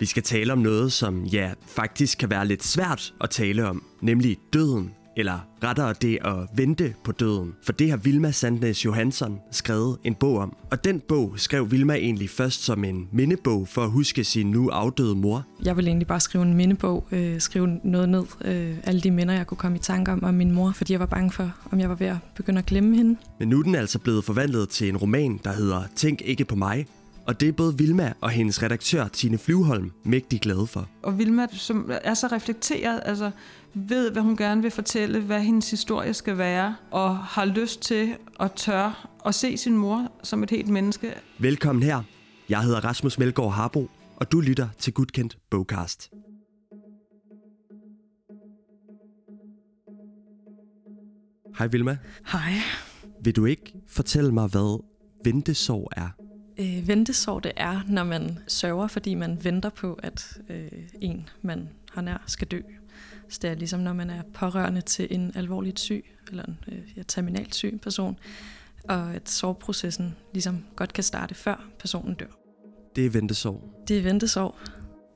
Vi skal tale om noget, som ja, faktisk kan være lidt svært at tale om, nemlig døden eller rettere det at vente på døden. For det har Vilma Sandnes Johansson skrevet en bog om. Og den bog skrev Vilma egentlig først som en mindebog for at huske sin nu afdøde mor. Jeg ville egentlig bare skrive en mindebog, øh, skrive noget ned, øh, alle de minder, jeg kunne komme i tanke om om min mor, fordi jeg var bange for, om jeg var ved at begynde at glemme hende. Men nu er den altså blevet forvandlet til en roman, der hedder Tænk ikke på mig, og det er både Vilma og hendes redaktør, Tine Flyvholm, mægtig glade for. Og Vilma, som er så reflekteret, altså ved, hvad hun gerne vil fortælle, hvad hendes historie skal være, og har lyst til at tør at se sin mor som et helt menneske. Velkommen her. Jeg hedder Rasmus Melgaard Harbo, og du lytter til Gudkendt Bogcast. Hej Vilma. Hej. Vil du ikke fortælle mig, hvad ventesorg er? Øh, ventesorg det er, når man sørger, fordi man venter på, at øh, en, man har nær, skal dø. Så det er ligesom, når man er pårørende til en alvorligt syg, eller en øh, ja, terminalt syg person, og at sorgprocessen ligesom godt kan starte før personen dør. Det er ventesorg. Det er ventesorg.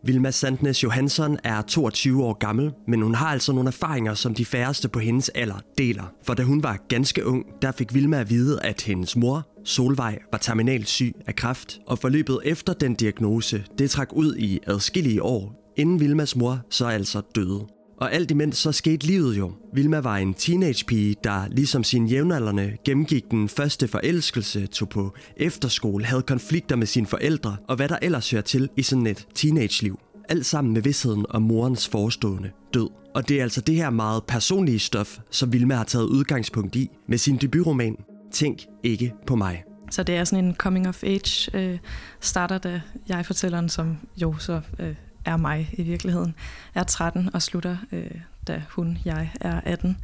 Vilma Sandnes Johansson er 22 år gammel, men hun har altså nogle erfaringer, som de færreste på hendes alder deler. For da hun var ganske ung, der fik Vilma at vide, at hendes mor, Solvej, var terminalt syg af kræft, og forløbet efter den diagnose, det trak ud i adskillige år, inden Vilmas mor så altså døde. Og alt imens så skete livet jo. Vilma var en teenagepige, der ligesom sine jævnaldrende gennemgik den første forelskelse, tog på efterskole, havde konflikter med sine forældre og hvad der ellers hører til i sådan et teenageliv. Alt sammen med vidsheden om morens forestående død. Og det er altså det her meget personlige stof, som Vilma har taget udgangspunkt i med sin debutroman Tænk ikke på mig. Så det er sådan en coming of age øh, starter, da jeg fortælleren, som jo så øh, er mig i virkeligheden, er 13 og slutter, øh, da hun, jeg, er 18.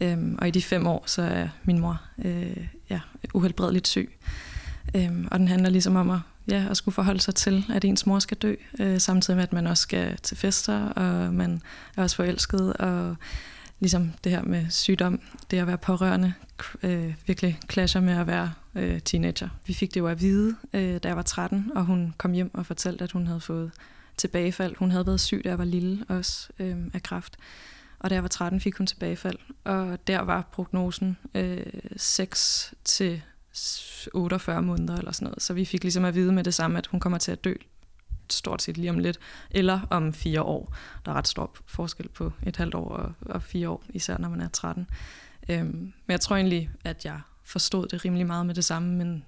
Øhm, og i de fem år, så er min mor øh, ja, uhelbredeligt syg. Øhm, og den handler ligesom om at, ja, at skulle forholde sig til, at ens mor skal dø, øh, samtidig med, at man også skal til fester, og man er også forelsket, og ligesom det her med sygdom, det at være pårørende, øh, virkelig clasher med at være øh, teenager. Vi fik det jo at vide, øh, da jeg var 13, og hun kom hjem og fortalte, at hun havde fået tilbagefald. Hun havde været syg, da jeg var lille også øh, af kræft. Og da jeg var 13, fik hun tilbagefald. Og der var prognosen øh, 6 til 48 måneder eller sådan noget. Så vi fik ligesom at vide med det samme, at hun kommer til at dø stort set lige om lidt, eller om fire år. Der er ret stor forskel på et halvt år og, og fire år, især når man er 13. Øhm, men jeg tror egentlig, at jeg forstod det rimelig meget med det samme, men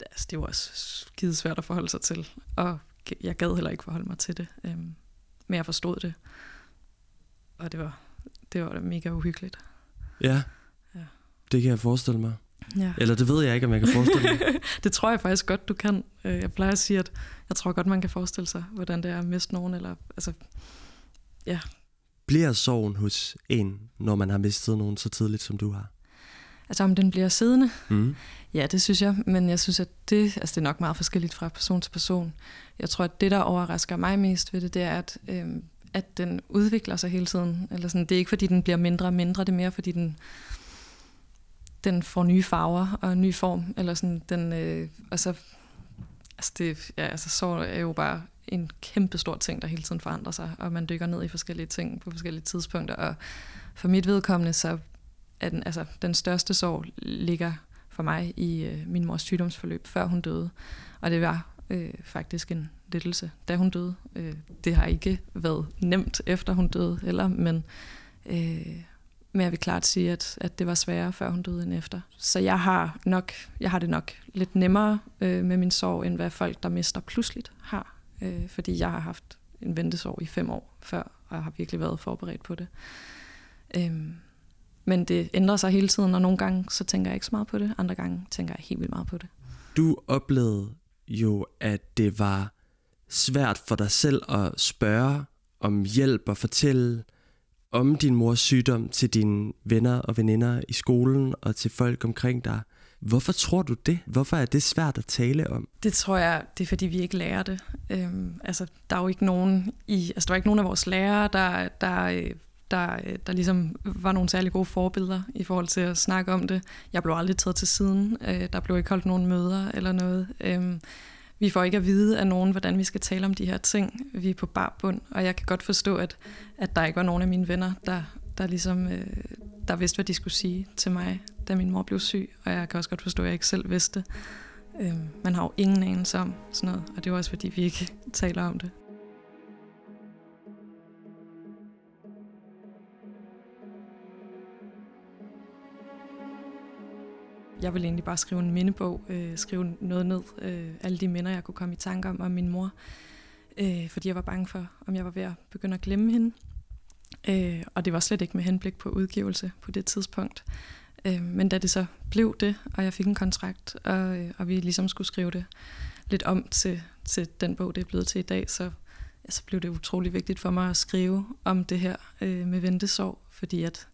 altså, det var også skide svært at forholde sig til. Og jeg gad heller ikke forholde mig til det. Øhm, men jeg forstod det. Og det var, det var mega uhyggeligt. Ja, ja. det kan jeg forestille mig. Ja. Eller det ved jeg ikke, om jeg kan forestille mig. det tror jeg faktisk godt, du kan. Øh, jeg plejer at sige, at jeg tror godt, man kan forestille sig, hvordan det er at miste nogen. Eller, altså, ja. Bliver sorgen hos en, når man har mistet nogen så tidligt, som du har? Altså om den bliver siddende? Mm. Ja, det synes jeg, men jeg synes, at det, altså det er nok meget forskelligt fra person til person. Jeg tror, at det, der overrasker mig mest ved det, det er, at, øh, at den udvikler sig hele tiden. Eller sådan, det er ikke, fordi den bliver mindre og mindre, det er mere, fordi den, den får nye farver og en ny form. Eller sådan, den, øh, så altså, det, ja, altså, så er jo bare en kæmpe stor ting, der hele tiden forandrer sig, og man dykker ned i forskellige ting på forskellige tidspunkter. Og for mit vedkommende, så er den, altså, den største sorg ligger for mig i øh, min mors sygdomsforløb, før hun døde. Og det var øh, faktisk en lettelse, da hun døde. Øh, det har ikke været nemt, efter hun døde heller, men, øh, men jeg vil klart sige, at, at det var sværere, før hun døde end efter. Så jeg har, nok, jeg har det nok lidt nemmere øh, med min sorg, end hvad folk, der mister pludseligt, har. Øh, fordi jeg har haft en ventesorg i fem år før, og har virkelig været forberedt på det. Øh, men det ændrer sig hele tiden, og nogle gange så tænker jeg ikke så meget på det, andre gange tænker jeg helt vildt meget på det. Du oplevede jo, at det var svært for dig selv at spørge om hjælp og fortælle om din mors sygdom til dine venner og veninder i skolen og til folk omkring dig. Hvorfor tror du det? Hvorfor er det svært at tale om? Det tror jeg, det er fordi vi ikke lærer det. Øhm, altså, der er jo ikke nogen i, altså, der er ikke nogen af vores lærere, der, der øh, der, øh, der ligesom var nogle særlig gode forbilleder i forhold til at snakke om det. Jeg blev aldrig taget til siden. Øh, der blev ikke holdt nogen møder eller noget. Øhm, vi får ikke at vide af nogen, hvordan vi skal tale om de her ting. Vi er på bar bund, og jeg kan godt forstå, at, at der ikke var nogen af mine venner, der, der ligesom øh, der vidste, hvad de skulle sige til mig, da min mor blev syg. Og jeg kan også godt forstå, at jeg ikke selv vidste. Øh, man har jo ingen anelse om sådan noget, og det er også, fordi vi ikke taler om det. Jeg ville egentlig bare skrive en mindebog, øh, skrive noget ned, øh, alle de minder, jeg kunne komme i tanke om, om min mor, øh, fordi jeg var bange for, om jeg var ved at begynde at glemme hende. Øh, og det var slet ikke med henblik på udgivelse på det tidspunkt. Øh, men da det så blev det, og jeg fik en kontrakt, og, øh, og vi ligesom skulle skrive det lidt om til, til den bog, det er blevet til i dag, så, ja, så blev det utrolig vigtigt for mig at skrive om det her øh, med ventesorg, fordi at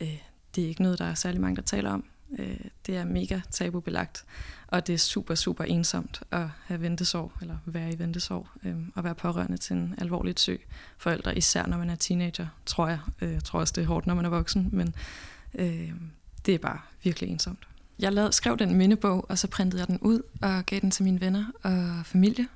øh, det er ikke noget, der er særlig mange, der taler om. Øh, det er mega tabubelagt, og det er super, super ensomt at have ventesorg, eller være i ventesorg, øh, og være pårørende til en alvorligt syg forældre, især når man er teenager, tror jeg. Øh, jeg tror også, det er hårdt, når man er voksen, men øh, det er bare virkelig ensomt. Jeg lavede, skrev den mindebog, og så printede jeg den ud og gav den til mine venner og familie.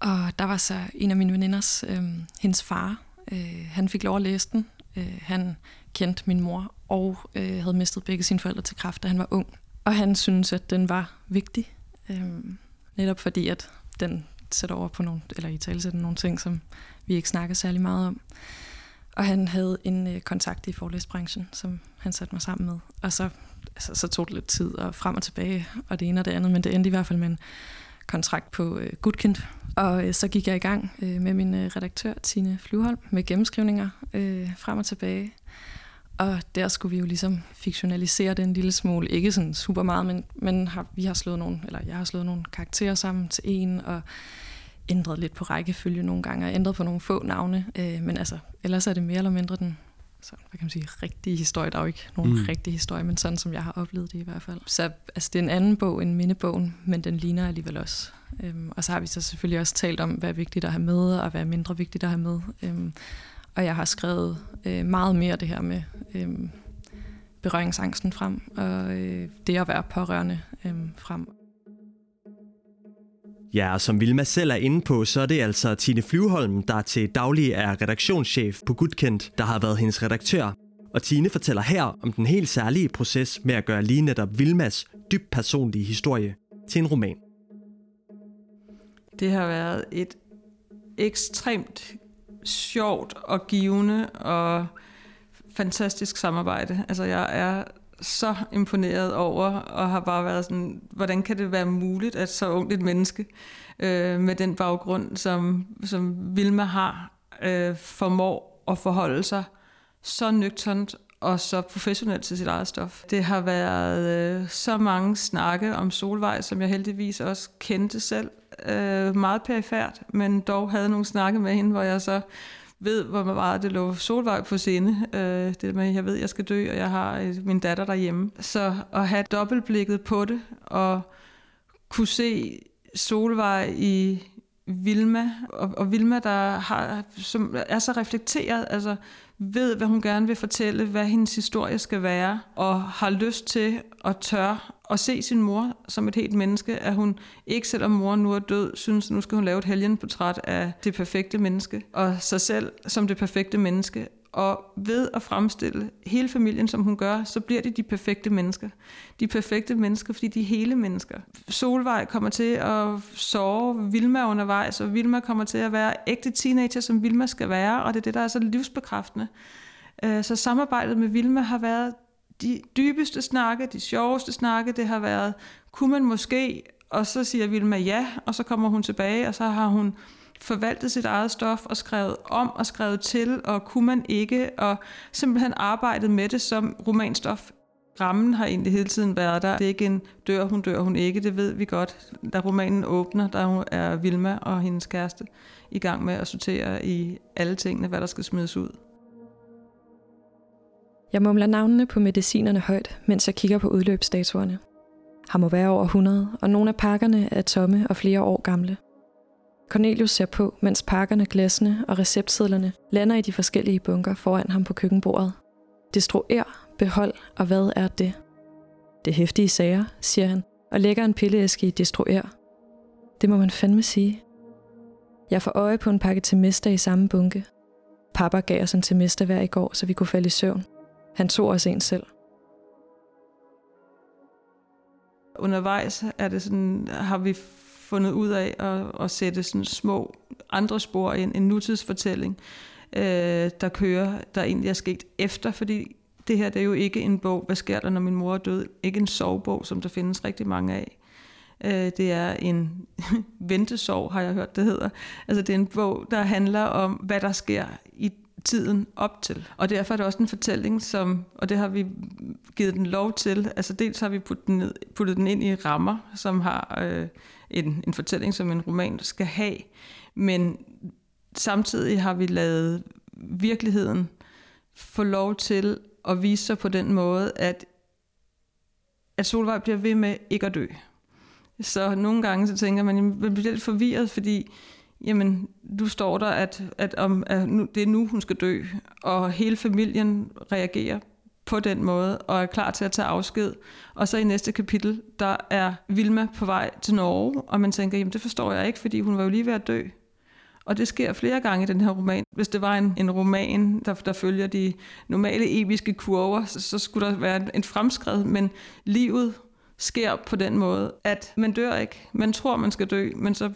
Og der var så en af mine veninders, øh, hendes far, øh, han fik lov at læse den. Øh, han kendte min mor og øh, havde mistet begge sine forældre til kræft, da han var ung. Og han synes, at den var vigtig, øh, netop fordi, at den sætter over på nogle, eller i tale sætter nogle ting, som vi ikke snakker særlig meget om. Og han havde en øh, kontakt i forlæsbranchen, som han satte mig sammen med. Og så, altså, så tog det lidt tid og frem og tilbage, og det ene og det andet, men det endte i hvert fald med en kontrakt på øh, Gudkind. Og øh, så gik jeg i gang øh, med min øh, redaktør, Tine Flyvholm, med gennemskrivninger øh, frem og tilbage. Og der skulle vi jo ligesom fiktionalisere det en lille smule. Ikke sådan super meget, men, men har, vi har slået nogle, eller jeg har slået nogle karakterer sammen til en, og ændret lidt på rækkefølge nogle gange, og ændret på nogle få navne. Øh, men altså, ellers er det mere eller mindre den så, hvad kan man sige, rigtige historie. Der er jo ikke nogen mm. rigtig historie, men sådan som jeg har oplevet det i hvert fald. Så altså, det er en anden bog end mindebogen, men den ligner alligevel også. Øhm, og så har vi så selvfølgelig også talt om, hvad er vigtigt at have med, og hvad er mindre vigtigt at have med. Øhm, og jeg har skrevet øh, meget mere det her med øh, berøringsangsten frem, og øh, det at være pårørende øh, frem. Ja, og som Vilma selv er inde på, så er det altså Tine Flyvholm, der til daglig er redaktionschef på Gudkendt, der har været hendes redaktør. Og Tine fortæller her om den helt særlige proces med at gøre lige netop Vilmas dybt personlige historie til en roman. Det har været et ekstremt sjovt og givende og fantastisk samarbejde. Altså jeg er så imponeret over, og har bare været sådan, hvordan kan det være muligt, at så ungt et menneske øh, med den baggrund, som, som Vilma har, øh, formår at forholde sig så nøgternt og så professionelt til sit eget stof. Det har været øh, så mange snakke om Solvej, som jeg heldigvis også kendte selv, øh, meget perifært, men dog havde nogle snakke med hende, hvor jeg så ved, hvor meget det lå Solvej på sinde. Øh, det med, jeg ved, jeg skal dø, og jeg har øh, min datter derhjemme. Så at have dobbeltblikket på det, og kunne se Solvej i Vilma, og, og Vilma, der har, som er så reflekteret, altså ved, hvad hun gerne vil fortælle, hvad hendes historie skal være, og har lyst til at tør at se sin mor som et helt menneske, at hun ikke selvom mor nu er død, synes, at nu skal hun lave et helgenportræt af det perfekte menneske, og sig selv som det perfekte menneske, og ved at fremstille hele familien, som hun gør, så bliver de de perfekte mennesker. De perfekte mennesker, fordi de er hele mennesker. Solvej kommer til at sove Vilma undervejs, og Vilma kommer til at være ægte teenager, som Vilma skal være, og det er det, der er så livsbekræftende. Øh, så samarbejdet med Vilma har været de dybeste snakke, de sjoveste snakke, det har været, kunne man måske, og så siger Vilma ja, og så kommer hun tilbage, og så har hun forvaltet sit eget stof og skrevet om og skrevet til, og kunne man ikke, og simpelthen arbejdet med det som romanstof. Rammen har egentlig hele tiden været der. Det er ikke en dør, hun dør, hun ikke, det ved vi godt. Da romanen åbner, der er Vilma og hendes kæreste i gang med at sortere i alle tingene, hvad der skal smides ud. Jeg mumler navnene på medicinerne højt, mens jeg kigger på udløbsdatoerne. Har må være over 100, og nogle af pakkerne er tomme og flere år gamle. Cornelius ser på, mens pakkerne, glasene og receptsedlerne lander i de forskellige bunker foran ham på køkkenbordet. Destruer, behold og hvad er det? Det hæftige sager, siger han, og lægger en pilleæske i destruer. Det må man fandme sige. Jeg får øje på en pakke til mester i samme bunke. Papa gav os en til mester hver i går, så vi kunne falde i søvn. Han tog os en selv. Undervejs er det sådan, har vi fundet ud af at, at sætte sådan små andre spor ind, en nutidsfortælling, øh, der kører, der egentlig er sket efter, fordi det her det er jo ikke en bog, hvad sker der, når min mor er død? Ikke en sovebog, som der findes rigtig mange af. Øh, det er en ventesorg, har jeg hørt, det hedder. Altså det er en bog, der handler om, hvad der sker i tiden op til. Og derfor er det også en fortælling, som, og det har vi givet den lov til, altså dels har vi puttet den, ned, puttet den ind i rammer, som har øh, en, en fortælling, som en roman skal have, men samtidig har vi lavet virkeligheden få lov til at vise sig på den måde, at, at Solvej bliver ved med ikke at dø. Så nogle gange så tænker man, at man bliver lidt forvirret, fordi jamen, du står der, at, at, om, at nu, det er nu, hun skal dø, og hele familien reagerer på den måde, og er klar til at tage afsked. Og så i næste kapitel, der er Vilma på vej til Norge, og man tænker, jamen det forstår jeg ikke, fordi hun var jo lige ved at dø. Og det sker flere gange i den her roman. Hvis det var en, en roman, der, der følger de normale episke kurver, så, så skulle der være en fremskred, men livet sker på den måde, at man dør ikke. Man tror, man skal dø, men så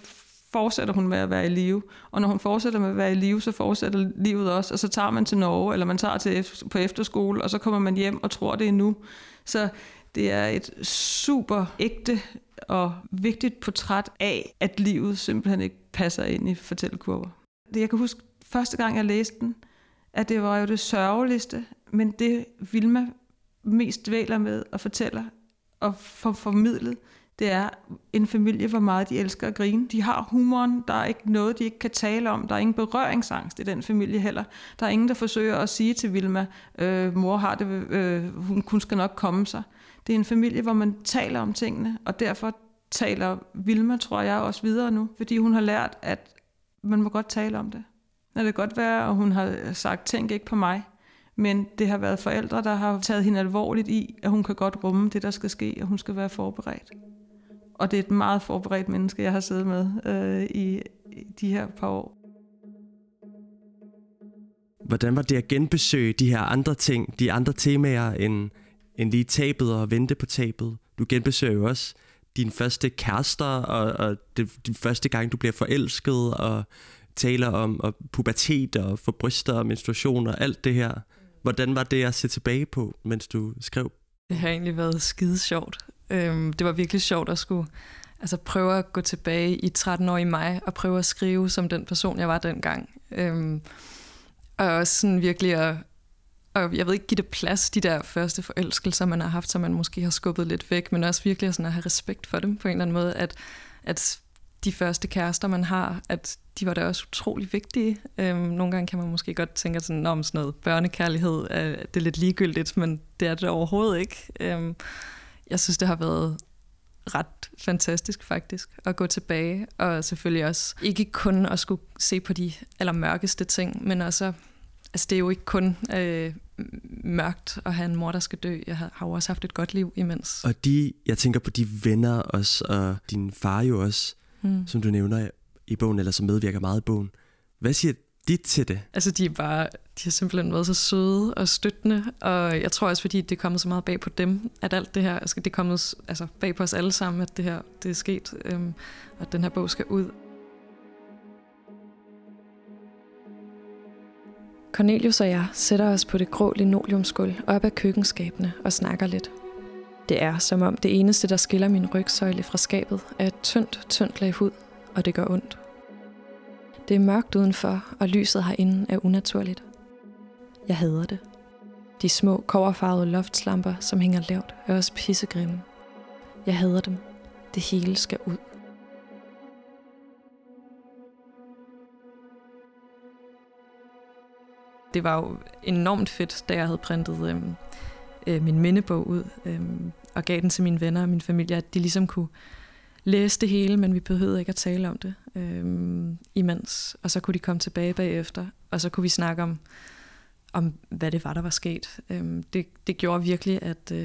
fortsætter hun med at være i live. Og når hun fortsætter med at være i live, så fortsætter livet også. Og så tager man til Norge, eller man tager til på efterskole, og så kommer man hjem og tror, det er nu. Så det er et super ægte og vigtigt portræt af, at livet simpelthen ikke passer ind i fortællekurver. Jeg kan huske første gang, jeg læste den, at det var jo det sørgeligste, men det Vilma mest dvæler med og fortæller og får formidlet, det er en familie, hvor meget de elsker at grine. De har humoren, der er ikke noget, de ikke kan tale om. Der er ingen berøringsangst i den familie heller. Der er ingen, der forsøger at sige til Vilma, øh, mor har det, øh, hun, hun skal nok komme sig. Det er en familie, hvor man taler om tingene, og derfor taler Vilma, tror jeg, også videre nu, fordi hun har lært, at man må godt tale om det. Det kan godt være, at hun har sagt, tænk ikke på mig, men det har været forældre, der har taget hende alvorligt i, at hun kan godt rumme det, der skal ske, og hun skal være forberedt. Og det er et meget forberedt menneske, jeg har siddet med øh, i, i de her par år. Hvordan var det at genbesøge de her andre ting, de andre temaer, end, end lige tabet og vente på tabet? Du genbesøger jo også din første kærester, og, og det, din første gang, du bliver forelsket, og taler om og pubertet og få bryster og menstruation og alt det her. Hvordan var det at se tilbage på, mens du skrev? Det har egentlig været skide sjovt. Øhm, det var virkelig sjovt at skulle altså prøve at gå tilbage i 13 år i mig og prøve at skrive som den person, jeg var dengang. Øhm, og også sådan virkelig at, og jeg ved ikke, give det plads, de der første forelskelser, man har haft, som man måske har skubbet lidt væk, men også virkelig sådan at have respekt for dem på en eller anden måde, at, at de første kærester, man har, at de var da også utrolig vigtige. Øhm, nogle gange kan man måske godt tænke sådan, om sådan noget børnekærlighed, øh, det er lidt ligegyldigt, men det er det overhovedet ikke. Øhm, jeg synes, det har været ret fantastisk faktisk at gå tilbage, og selvfølgelig også ikke kun at skulle se på de allermørkeste ting, men også, altså det er jo ikke kun øh, mørkt at have en mor, der skal dø. Jeg har, har jo også haft et godt liv imens. Og de, jeg tænker på de venner også, og din far jo også, mm. som du nævner i bogen, eller som medvirker meget i bogen. Hvad siger de til det? Altså, de er bare, de har simpelthen været så søde og støttende, og jeg tror også, fordi det er kommet så meget bag på dem, at alt det her, altså, det er kommet altså, bag på os alle sammen, at det her det er sket, øhm, og at den her bog skal ud. Cornelius og jeg sætter os på det grå linoleumsgulv op ad køkkenskabene og snakker lidt. Det er som om det eneste, der skiller min rygsøjle fra skabet, er et tyndt, tyndt lag hud, og det gør ondt. Det er mørkt udenfor, og lyset herinde er unaturligt. Jeg hader det. De små, koverfarvede loftslamper, som hænger lavt, er også pissegrimme. Jeg hader dem. Det hele skal ud. Det var jo enormt fedt, da jeg havde printet øhm, øh, min mindebog ud øh, og gav den til mine venner og min familie, at de ligesom kunne læse det hele, men vi behøvede ikke at tale om det øhm, imens. Og så kunne de komme tilbage bagefter, og så kunne vi snakke om, om hvad det var, der var sket. Øhm, det, det gjorde virkelig, at, øh,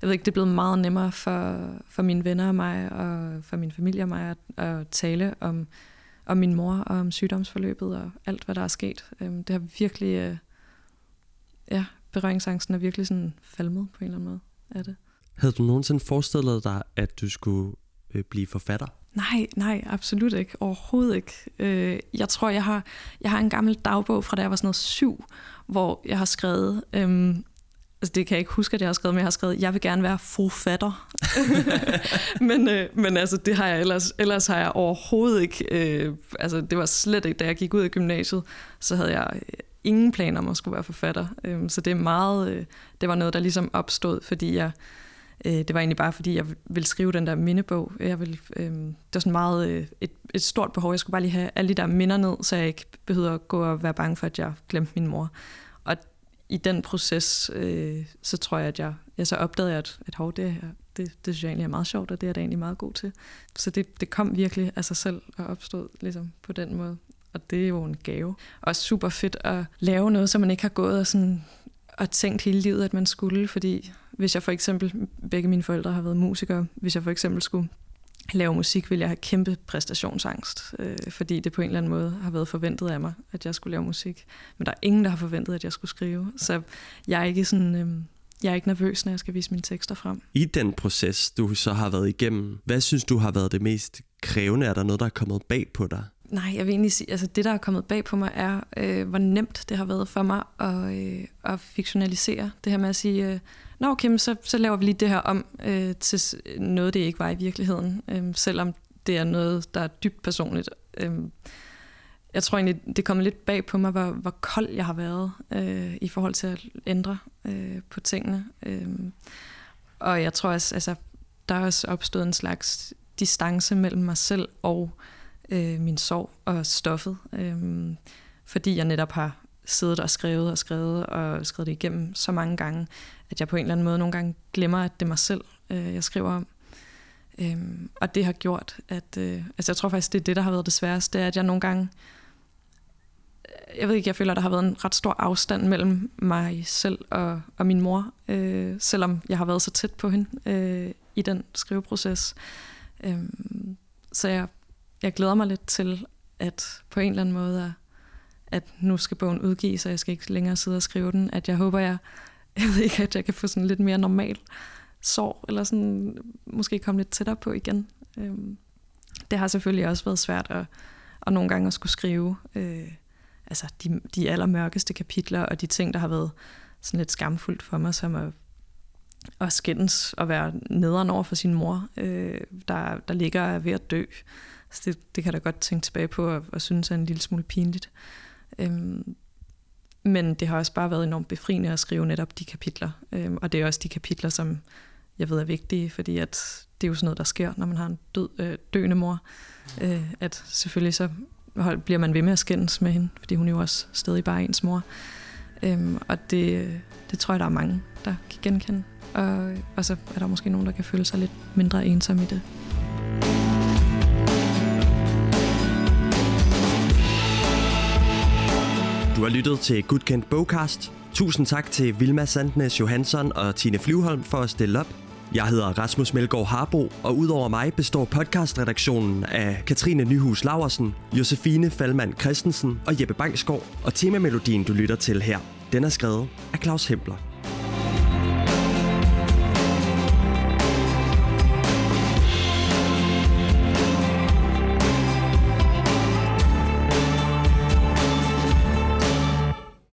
jeg ved ikke, det er blevet meget nemmere for, for mine venner og mig, og for min familie og mig, at, at tale om, om min mor, og om sygdomsforløbet, og alt, hvad der er sket. Øhm, det har virkelig, øh, ja, berøringsangsten er virkelig sådan falmet på en eller anden måde af det. Havde du nogensinde forestillet dig, at du skulle øh, blive forfatter? Nej, nej, absolut ikke. Overhovedet ikke. Øh, jeg tror, jeg har, jeg har en gammel dagbog fra da jeg var sådan noget syv, hvor jeg har skrevet, øhm, altså det kan jeg ikke huske, at jeg har skrevet, men jeg har skrevet, jeg vil gerne være forfatter. men, øh, men altså, det har jeg ellers, ellers har jeg overhovedet ikke, øh, altså det var slet ikke, da jeg gik ud af gymnasiet, så havde jeg øh, ingen planer om at skulle være forfatter. Øh, så det er meget, øh, det var noget, der ligesom opstod, fordi jeg, øh, Øh, det var egentlig bare, fordi jeg ville skrive den der mindebog. Jeg ville, øh, det var sådan meget øh, et, et stort behov. Jeg skulle bare lige have alle de der minder ned, så jeg ikke behøvede at gå og være bange for, at jeg glemte min mor. Og i den proces, øh, så tror jeg, at jeg, jeg så opdagede, at, at hov, det, det, det synes jeg egentlig er meget sjovt, og det er jeg da egentlig meget god til. Så det, det kom virkelig af sig selv og opstod ligesom på den måde. Og det er jo en gave. Og super fedt at lave noget, som man ikke har gået og, sådan, og tænkt hele livet, at man skulle. Fordi hvis jeg for eksempel, begge mine forældre har været musikere, hvis jeg for eksempel skulle lave musik, ville jeg have kæmpe præstationsangst, øh, fordi det på en eller anden måde har været forventet af mig, at jeg skulle lave musik. Men der er ingen, der har forventet, at jeg skulle skrive. Så jeg er ikke sådan... Øh, jeg er ikke nervøs, når jeg skal vise mine tekster frem. I den proces, du så har været igennem, hvad synes du har været det mest krævende? Er der noget, der er kommet bag på dig? Nej, jeg vil egentlig sige, altså det, der er kommet bag på mig, er, øh, hvor nemt det har været for mig at, øh, at fiktionalisere. Det her med at sige, øh, nå okay, så, så laver vi lige det her om øh, til noget, det ikke var i virkeligheden, øh, selvom det er noget, der er dybt personligt. Øh, jeg tror egentlig, det kommer lidt bag på mig, hvor, hvor kold jeg har været øh, i forhold til at ændre øh, på tingene. Øh, og jeg tror også, altså, der er også opstået en slags distance mellem mig selv og øh, min sorg og stoffet. Øh, fordi jeg netop har siddet og skrevet og skrevet og skrevet det igennem så mange gange, at jeg på en eller anden måde nogle gange glemmer, at det er mig selv, øh, jeg skriver om. Øhm, og det har gjort, at... Øh, altså jeg tror faktisk, det er det, der har været det sværeste, det er, at jeg nogle gange... Øh, jeg ved ikke, jeg føler, at der har været en ret stor afstand mellem mig selv og, og min mor, øh, selvom jeg har været så tæt på hende øh, i den skriveproces. Øhm, så jeg, jeg glæder mig lidt til, at på en eller anden måde, at at nu skal bogen udgives, og jeg skal ikke længere sidde og skrive den, at jeg håber, jeg jeg ved ikke, at jeg kan få sådan lidt mere normal sorg, eller sådan måske komme lidt tættere på igen. Øhm, det har selvfølgelig også været svært at, at nogle gange at skulle skrive øh, altså de, de allermørkeste kapitler, og de ting, der har været sådan lidt skamfuldt for mig, som at, at skændes og være nederen over for sin mor, øh, der, der ligger er ved at dø. Så det, det kan jeg da godt tænke tilbage på og, og synes er en lille smule pinligt. Øhm, men det har også bare været enormt befriende at skrive netop de kapitler. Øhm, og det er også de kapitler, som jeg ved er vigtige, fordi at det er jo sådan noget, der sker, når man har en død, øh, døende mor. Øh, at selvfølgelig så bliver man ved med at skændes med hende, fordi hun er jo også stadig bare ens mor. Øhm, og det, det tror jeg, der er mange, der kan genkende. Og, og så er der måske nogen, der kan føle sig lidt mindre ensom i det. Har lyttet til Gudkendt Bogcast. Tusind tak til Vilma Sandnes Johansson og Tine Flyvholm for at stille op. Jeg hedder Rasmus Melgaard Harbo, og udover mig består podcastredaktionen af Katrine Nyhus Laversen, Josefine Falmand Christensen og Jeppe Bangsgaard, og temamelodien, du lytter til her, den er skrevet af Claus Hempler.